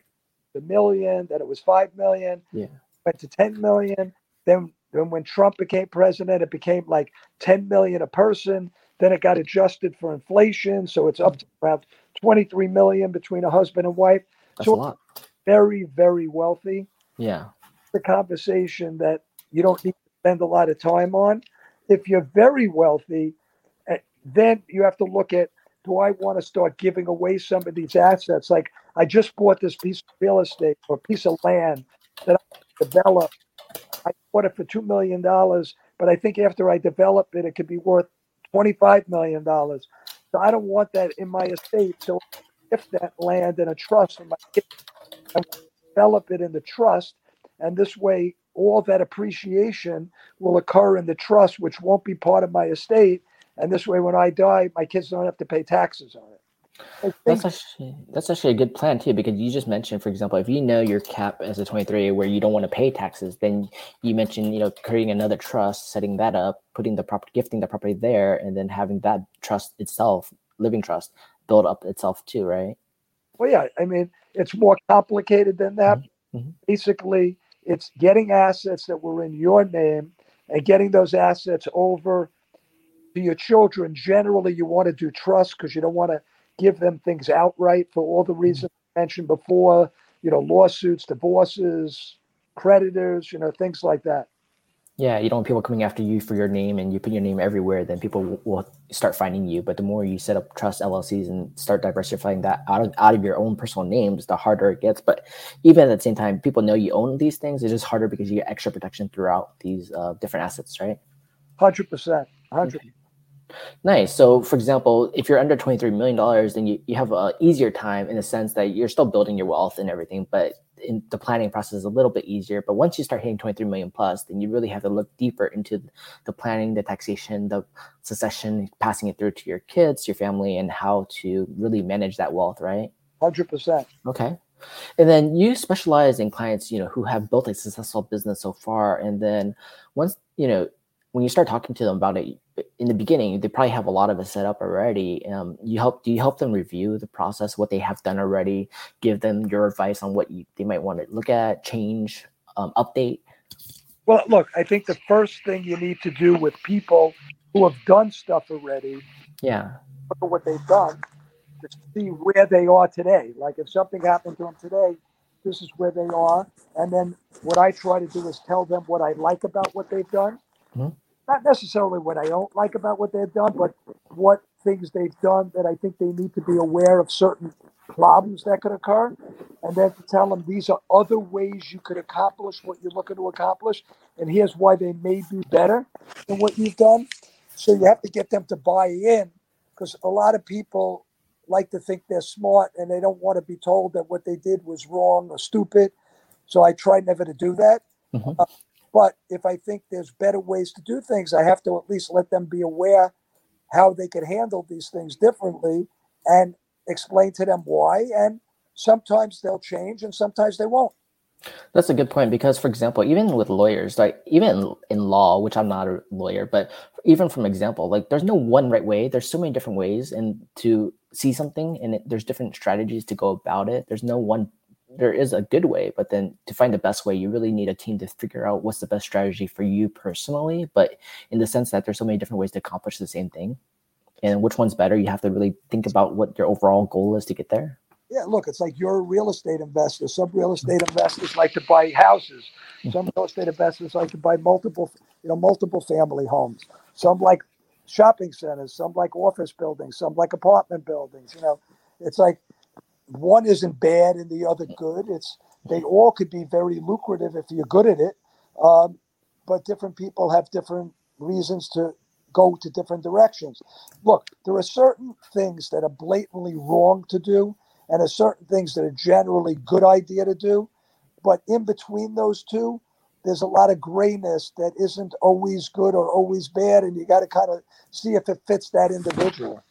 The million, then it was 5 million. Yeah. went to 10 million. Then, then when Trump became president, it became like 10 million a person. Then it got adjusted for inflation. So it's up to around 23 million between a husband and wife. that's So- a lot. Very, very wealthy. Yeah. The conversation that you don't need to spend a lot of time on. If you're very wealthy, eh, then you have to look at do I want to start giving away some of these assets? Like I just bought this piece of real estate or piece of land that I developed. I bought it for two million dollars, but I think after I develop it, it could be worth twenty-five million dollars. So I don't want that in my estate. So if that land in a trust for my I develop it in the trust, and this way all that appreciation will occur in the trust, which won't be part of my estate. And this way, when I die, my kids don't have to pay taxes on it. Think That's actually that's actually a good plan too, because you just mentioned, for example, if you know your cap as a 23 where you don't want to pay taxes, then you mentioned, you know, creating another trust, setting that up, putting the property, gifting the property there, and then having that trust itself, living trust, build up itself too, right? Well, yeah, I mean, it's more complicated than that. Mhm. Basically, it's getting assets that were in your name and getting those assets over to your children. Generally, you want to do trust because you don't want to give them things outright for all the reasons mentioned before, you know, lawsuits, divorces, creditors, you know, things like that. Yeah, you don't want people coming after you for your name and you put your name everywhere, then people will, start finding you. But the more you set up trust LLCs and start diversifying that out of out of your own personal names, the harder it gets. But even at the same time, people know you own these things. It's just harder because you get extra protection throughout these uh, different assets, right? Hundred percent, hundred. Nice. So, for example, if you're under $23 million, then you, you have an easier time in the sense that you're still building your wealth and everything, but in the planning process is a little bit easier. But once you start hitting 23 million plus, then you really have to look deeper into the planning, the taxation, the succession, passing it through to your kids, your family, and how to really manage that wealth, right? 100%. Okay. And then you specialize in clients, you know, who have built a successful business so far. And then once, you know, when you start talking to them about it in the beginning, they probably have a lot of it set up already. Um, you help do you help them review the process, what they have done already, give them your advice on what you, they might want to look at, change, um, update. Well, look, I think the first thing you need to do with people who have done stuff already, yeah, look at what they've done to see where they are today. Like if something happened to them today, this is where they are. And then what I try to do is tell them what I like about what they've done Mm-hmm. Not necessarily what I don't like about what they've done, but what things they've done that I think they need to be aware of certain problems that could occur. And then to tell them these are other ways you could accomplish what you're looking to accomplish. And here's why they may be better than what you've done. So you have to get them to buy in because a lot of people like to think they're smart and they don't want to be told that what they did was wrong or stupid. So I try never to do that. Mm-hmm. Uh, but if I think there's better ways to do things, I have to at least let them be aware how they can handle these things differently and explain to them why. And sometimes they'll change and sometimes they won't. That's a good point because, for example, even with lawyers, like even in law, which I'm not a lawyer, but even from example, like there's no one right way. There's so many different ways, and to see something, and it, there's different strategies to go about it. There's no one there is a good way, but then to find the best way, you really need a team to figure out what's the best strategy for you personally. But in the sense that there's so many different ways to accomplish the same thing, and which one's better, you have to really think about what your overall goal is to get there. Yeah, look, it's like you're a real estate investor. Some real estate investors like to buy houses. Mm-hmm. Some real estate investors like to buy multiple, you know, multiple family homes. Some like shopping centers. Some like office buildings. Some like apartment buildings. You know, it's like one isn't bad and the other good. It's they all could be very lucrative if you're good at it, um, but different people have different reasons to go to different directions. Look, there are certain things that are blatantly wrong to do, and there are certain things that are generally good idea to do. But in between those two, there's a lot of grayness that isn't always good or always bad, and you got to kind of see if it fits that individual.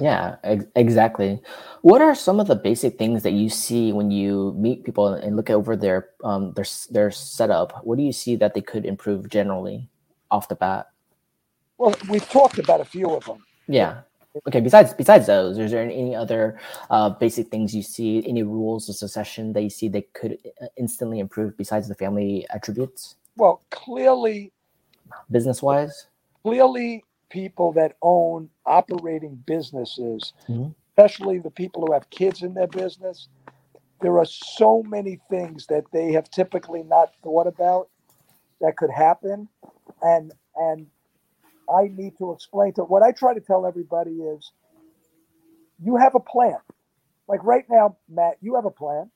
Yeah, ex- exactly. What are some of the basic things that you see when you meet people and look over their um their their setup? What do you see that they could improve generally off the bat? Well, we've talked about a few of them. Yeah. Okay. Besides besides those, is there any other uh, basic things you see? Any rules of succession that you see that could uh, instantly improve besides the family attributes? Well, clearly, business wise, clearly people that own operating businesses, mm-hmm. especially the people who have kids in their business, there are so many things that they have typically not thought about that could happen. And and I need to explain to what I try to tell everybody is you have a plan. Like right now, Matt, you have a plan.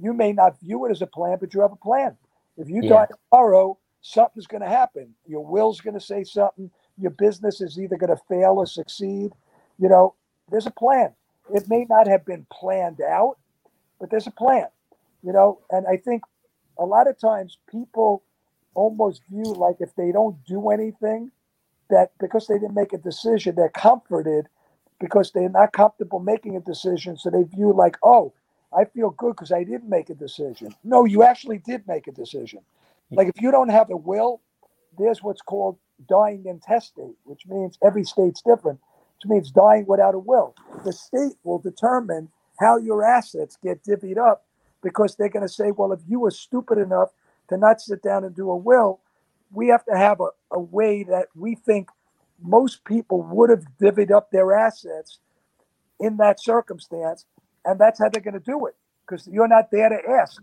You may not view it as a plan, but you have a plan. If you yeah. die tomorrow, something's going to happen. Your will's going to say something. Your business is either going to fail or succeed. You know, there's a plan. It may not have been planned out, but there's a plan. You know, and I think a lot of times people almost view like if they don't do anything, that because they didn't make a decision, they're comforted because they're not comfortable making a decision. So they view like, oh, I feel good because I didn't make a decision. No, you actually did make a decision. Like if you don't have a will, there's what's called dying intestate, which means every state's different, which means dying without a will. The state will determine how your assets get divvied up because they're going to say, well, if you were stupid enough to not sit down and do a will, we have to have a, a way that we think most people would have divvied up their assets in that circumstance. and that's how they're going to do it because you're not there to ask.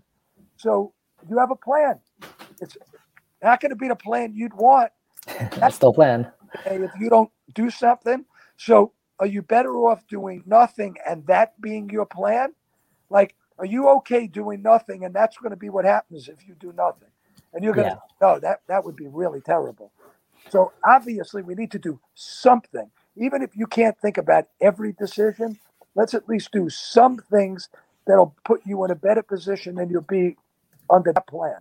So you have a plan. It's not going to be the plan you'd want. <laughs> That's the plan. If you don't do something, so are you better off doing nothing and that being your plan? Like, are you okay doing nothing and that's going to be what happens if you do nothing? And you're going to, yeah. no, that, that would be really terrible. So obviously, we need to do something. Even if you can't think about every decision, let's at least do some things that'll put you in a better position than you'll be under that plan.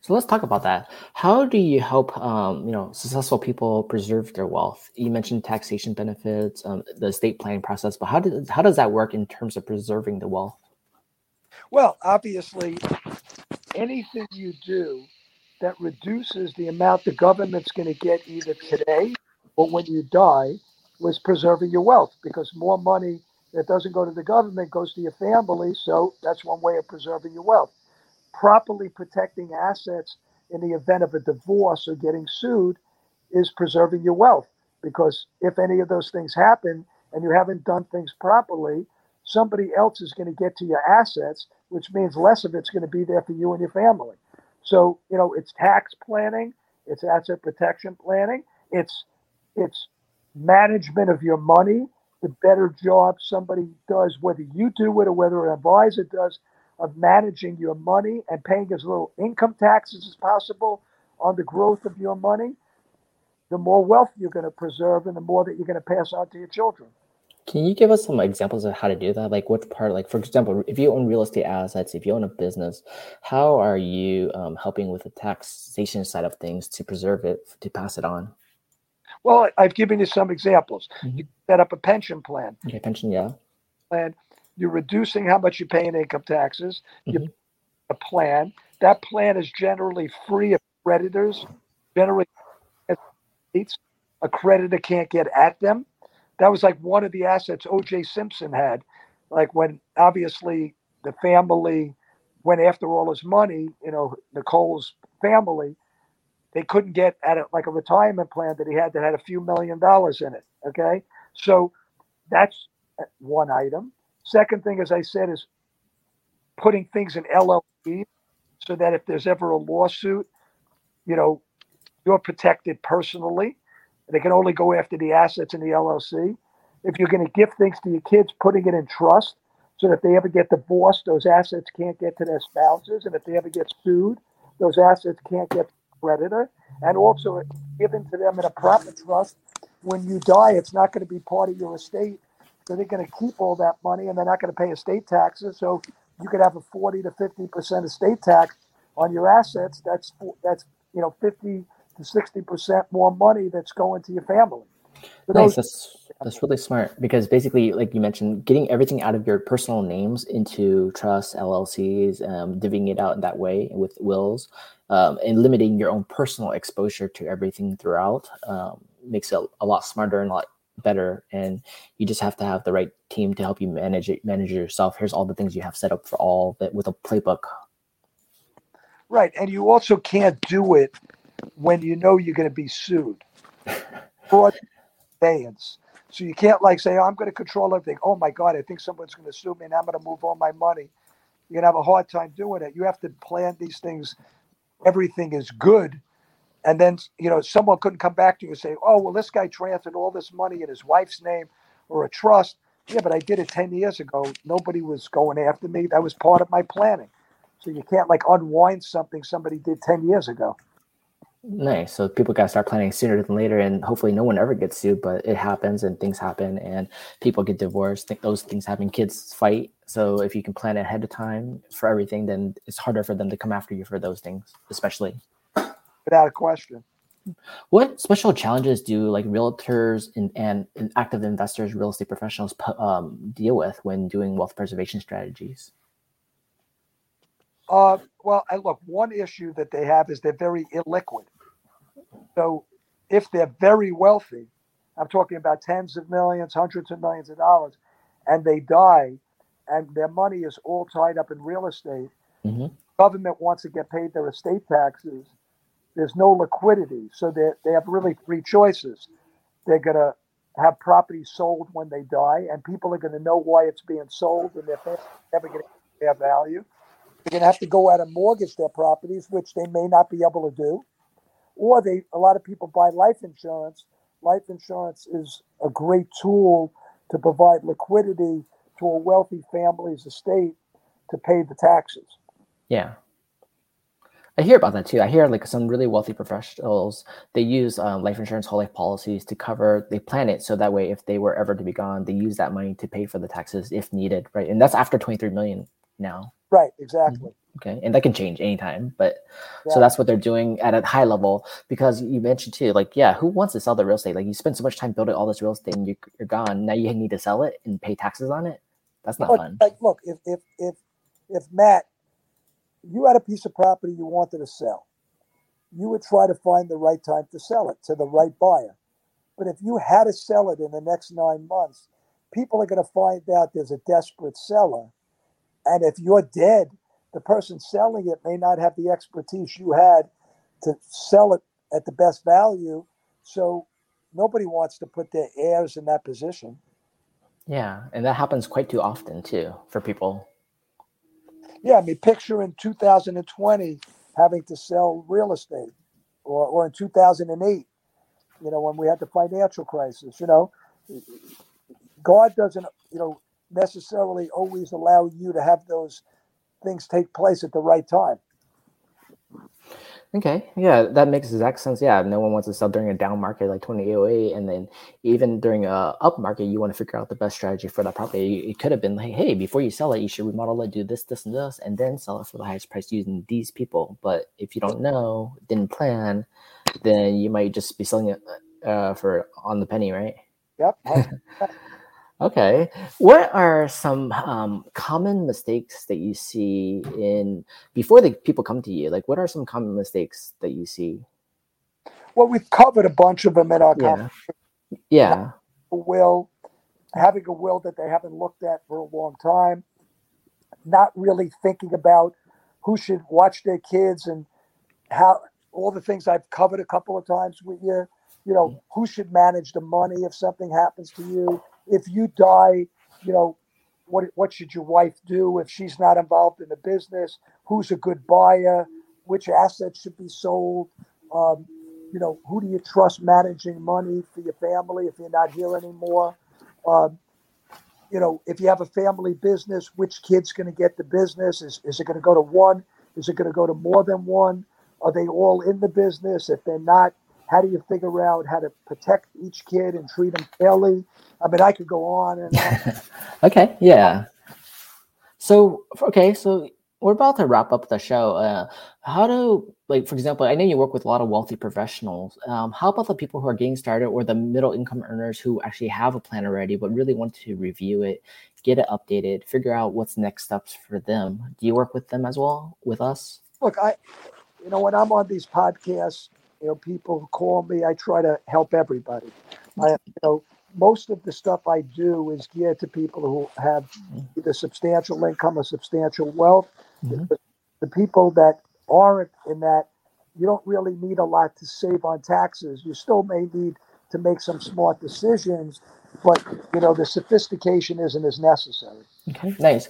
So let's talk about that. How do you help, um, you know, successful people preserve their wealth? You mentioned taxation benefits, um, the estate planning process, but how does how does that work in terms of preserving the wealth? Well, obviously, anything you do that reduces the amount the government's going to get either today or when you die was preserving your wealth because more money that doesn't go to the government goes to your family. So that's one way of preserving your wealth. Properly protecting assets in the event of a divorce or getting sued is preserving your wealth because if any of those things happen and you haven't done things properly, somebody else is going to get to your assets, which means less of it's going to be there for you and your family. So, you know, it's tax planning, it's asset protection planning, it's it's management of your money, the better job somebody does, whether you do it or whether an advisor does, of managing your money and paying as little income taxes as possible on the growth of your money, the more wealth you're going to preserve and the more that you're going to pass on to your children. Can you give us some examples of how to do that? Like, what part, like, for example, if you own real estate assets, if you own a business, how are you um, helping with the taxation side of things to preserve it, to pass it on? Well, I've given you some examples. Mm-hmm. You set up a pension plan. Okay, pension, yeah. Plan. You're reducing how much you pay in income taxes. Mm-hmm. You a plan. That plan is generally free of creditors. Generally, a creditor can't get at them that was like one of the assets O.J. Simpson had. Like when obviously the family went after all his money, you know, Nicole's family, they couldn't get at it like a retirement plan that he had that had a few million dollars in it. Okay. So that's one item. Second thing, as I said, is putting things in LLC so that if there's ever a lawsuit, you know, you're protected personally. They can only go after the assets in the LLC. If you're going to give things to your kids, putting it in trust so that if they ever get divorced, those assets can't get to their spouses. And if they ever get sued, those assets can't get to the creditor. And also given to them in a proper trust. When you die, it's not going to be part of your estate. So they're going to keep all that money and they're not going to pay estate taxes. So you could have a 40 to 50% estate tax on your assets. That's, that's, you know, 50 to 60% more money that's going to your family. nice. That's, that's really smart because basically, like you mentioned, getting everything out of your personal names into trusts, LLCs, um, divvying it out in that way with wills, um, and limiting your own personal exposure to everything throughout um, makes it a lot smarter and a lot better. And you just have to have the right team to help you manage it, manage yourself. Here's all the things you have set up for all that with a playbook. Right, and you also can't do it when you know you're going to be sued. <laughs> Fraud conveyance. So you can't like say, oh, I'm going to control everything. Oh my God, I think someone's going to sue me and I'm going to move all my money. You're going to have a hard time doing it. You have to plan these things. Everything is good. And then, you know, someone couldn't come back to you and say, oh, well, this guy transferred all this money in his wife's name or a trust. Yeah, but I did it 10 years ago. Nobody was going after me. That was part of my planning. So you can't like unwind something somebody did 10 years ago. Nice. So people got to start planning sooner than later, and hopefully no one ever gets sued. But it happens, and things happen, and people get divorced. Think those things happen. Kids fight. So if you can plan ahead of time for everything, then it's harder for them to come after you for those things, especially. Without a question. What special challenges do like realtors and, and, and active investors, real estate professionals um, deal with when doing wealth preservation strategies? Uh, well, I look, one issue that they have is they're very illiquid. So if they're very wealthy, I'm talking about tens of millions, hundreds of millions of dollars, and they die and their money is all tied up in real estate, mm-hmm. government wants to get paid their estate taxes. There's no liquidity. So they, they have really three choices. They're going to have property sold when they die, and people are going to know why it's being sold, and they're never to their value, they're going to have to go out and mortgage their properties, which they may not be able to do, or they a lot of people buy life insurance. Life insurance is a great tool to provide liquidity to a wealthy family's estate to pay the taxes. Yeah. I hear about that too. I hear like some really wealthy professionals they use um, life insurance whole life policies to cover. They plan it so that way, if they were ever to be gone, they use that money to pay for the taxes if needed, right? And that's after twenty three million now. Right. Exactly. Okay, and that can change anytime, but yeah. so that's what they're doing at a high level. Because you mentioned too, like, yeah, who wants to sell the real estate? Like, you spend so much time building all this real estate, and you, are gone. Now you need to sell it and pay taxes on it. That's not look, fun. Like, look, if if if if Matt you had a piece of property you wanted to sell, you would try to find the right time to sell it to the right buyer. But if you had to sell it in the next nine months, people are going to find out there's a desperate seller. And if you're dead, the person selling it may not have the expertise you had to sell it at the best value. So nobody wants to put their heirs in that position. Yeah, and that happens quite too often too for people yeah, I mean, picture in 2020 having to sell real estate, or, or in 2008, you know, when we had the financial crisis. You know, God doesn't, you know, necessarily always allow you to have those things take place at the right time. Okay, yeah, that makes exact sense. Yeah, no one wants to sell during a down market like 2808, and then even during a up market, you want to figure out the best strategy for that property. It could have been like, hey, before you sell it, you should remodel it, do this, this, and this, and then sell it for the highest price using these people. But if you don't know, didn't plan, then you might just be selling it uh, for on the penny, right? Yep. <laughs> Okay. What are some um, common mistakes that you see in before the people come to you? Like, what are some common mistakes that you see? Well, we've covered a bunch of them in our yeah. Yeah. A will, having a will that they haven't looked at for a long time, not really thinking about who should watch their kids and how all the things I've covered a couple of times with you. You know, who should manage the money if something happens to you if you die, you know, what what should your wife do if she's not involved in the business? Who's a good buyer? Which assets should be sold? Um, you know, who do you trust managing money for your family if you're not here anymore? Um, you know, if you have a family business, which kid's going to get the business? Is, is it going to go to one? Is it going to go to more than one? Are they all in the business? If they're not, how do you figure out how to protect each kid and treat them fairly? I mean, I could go on and. On. <laughs> okay. Yeah. So okay, so we're about to wrap up the show. Uh, how do like, for example, I know you work with a lot of wealthy professionals. Um, how about the people who are getting started, or the middle income earners who actually have a plan already but really want to review it, get it updated, figure out what's next steps for them? Do you work with them as well with us? Look, I, you know, when I'm on these podcasts, you know, people call me. I try to help everybody. I, you know, most of the stuff I do is geared to people who have either substantial income or substantial wealth. Mm-hmm. The, the, people that aren't in that, you don't really need a lot to save on taxes. You still may need to make some smart decisions, but you know the sophistication isn't as necessary. Okay, nice.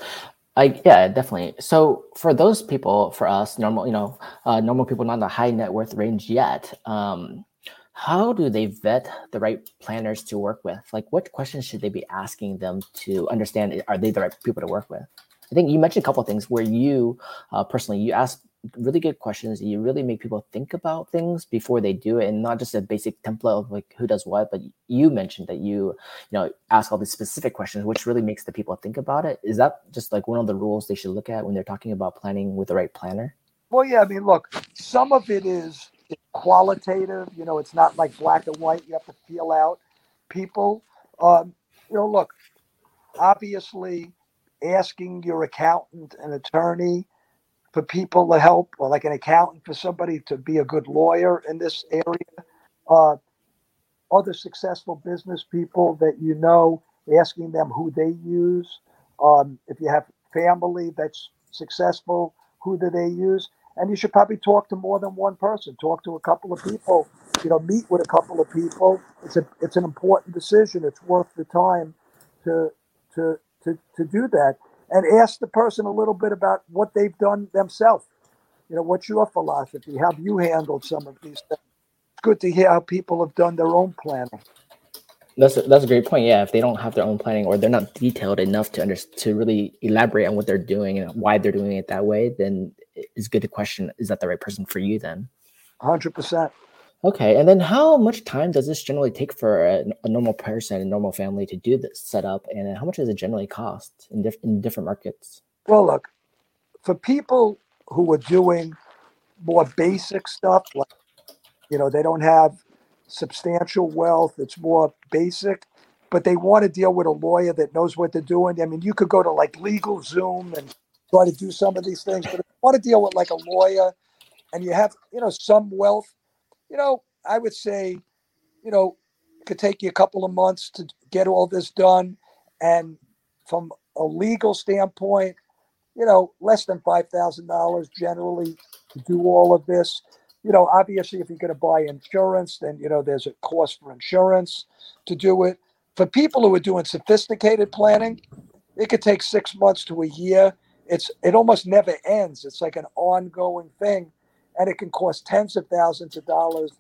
I yeah, definitely. So for those people, for us, normal, you know, uh, normal people not in the high net worth range yet. Um, how do they vet the right planners to work with? Like, what questions should they be asking them to understand? Are they the right people to work with? I think you mentioned a couple of things where you uh, personally you ask really good questions. You really make people think about things before they do it, and not just a basic template of like who does what. But you mentioned that you you know ask all these specific questions, which really makes the people think about it. Is that just like one of the rules they should look at when they're talking about planning with the right planner? Well, yeah. I mean, look, some of it is qualitative. You know, it's not like black and white. You have to feel out people. Um, you know, look, obviously, asking your accountant and attorney for people to help, or like an accountant for somebody to be a good lawyer in this area. Uh, other successful business people that you know, asking them who they use. Um, if you have family that's successful, who do they use? and you should probably talk to more than one person. Talk to a couple of people. You know, meet with a couple of people. It's a it's an important decision. It's worth the time to to to to do that, and ask the person a little bit about what they've done themselves. You know, what's your philosophy? How have you handled some of these things? It's good to hear how people have done their own planning. That's a, that's a great point. Yeah, if they don't have their own planning or they're not detailed enough to under, to really elaborate on what they're doing and why they're doing it that way, then it's good to question: Is that the right person for you? Then, hundred percent. Okay, and then how much time does this generally take for a, a, normal person, a normal family to do this setup, and how much does it generally cost in, diff- in different markets? Well, look, for people who are doing more basic stuff, like you know, they don't have substantial wealth. It's more basic, but they want to deal with a lawyer that knows what they're doing. I mean, you could go to like Legal Zoom and try to do some of these things, but if you want to deal with like a lawyer and you have, you know, some wealth, you know, I would say, you know, it could take you a couple of months to get all this done. And from a legal standpoint, you know, less than $5,000 generally to do all of this you know, obviously, if you're going to buy insurance, then, you know, there's a cost for insurance to do it. For people who are doing sophisticated planning, it could take six months to a year. It's it almost never ends. It's like an ongoing thing, and it can cost tens of thousands of dollars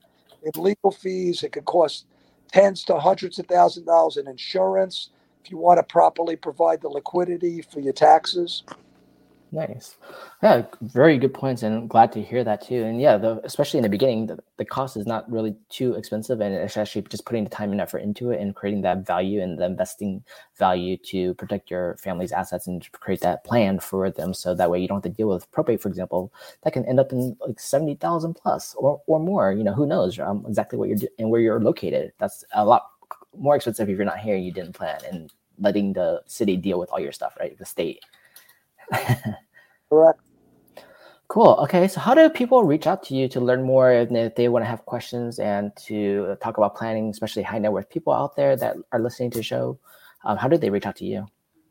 in legal fees. It can cost tens to hundreds of thousands of dollars in insurance if you want to properly provide the liquidity for your taxes. Nice. Yeah, very good points, and I'm glad to hear that too. And yeah, the, especially in the beginning, the, the cost is not really too expensive, and it's actually just putting the time and effort into it and creating that value and the investing value to protect your family's assets and create that plan for them, so that way you don't have to deal with probate, for example, that can end up in like seventy thousand plus or or more. You know, who knows um, exactly what you're doing and where you're located. That's a lot more expensive if you're not here and you didn't plan and letting the city deal with all your stuff, right? The state. <laughs> Correct. Cool. Okay. So, how do people reach out to you to learn more if they want to have questions and to talk about planning, especially high net worth people out there that are listening to the show? Um, how do they reach out to you?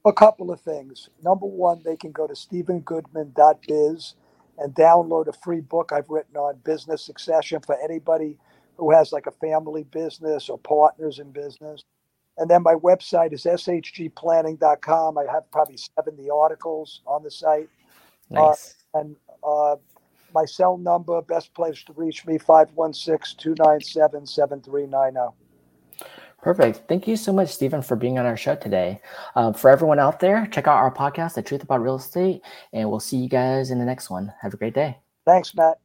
A couple of things. Number one, they can go to stephengoodman.biz and download a free book I've written on business succession for anybody who has like a family business or partners in business. And then my website is shgplanning.com. I have probably 70 articles on the site. Uh, nice. Uh, and uh, my cell number, best place to reach me, 516 297 7390. Perfect. Thank you so much, Stephen, for being on our show today. Um, for everyone out there, check out our podcast, The Truth About Real Estate, and we'll see you guys in the next one. Have a great day. Thanks, Matt.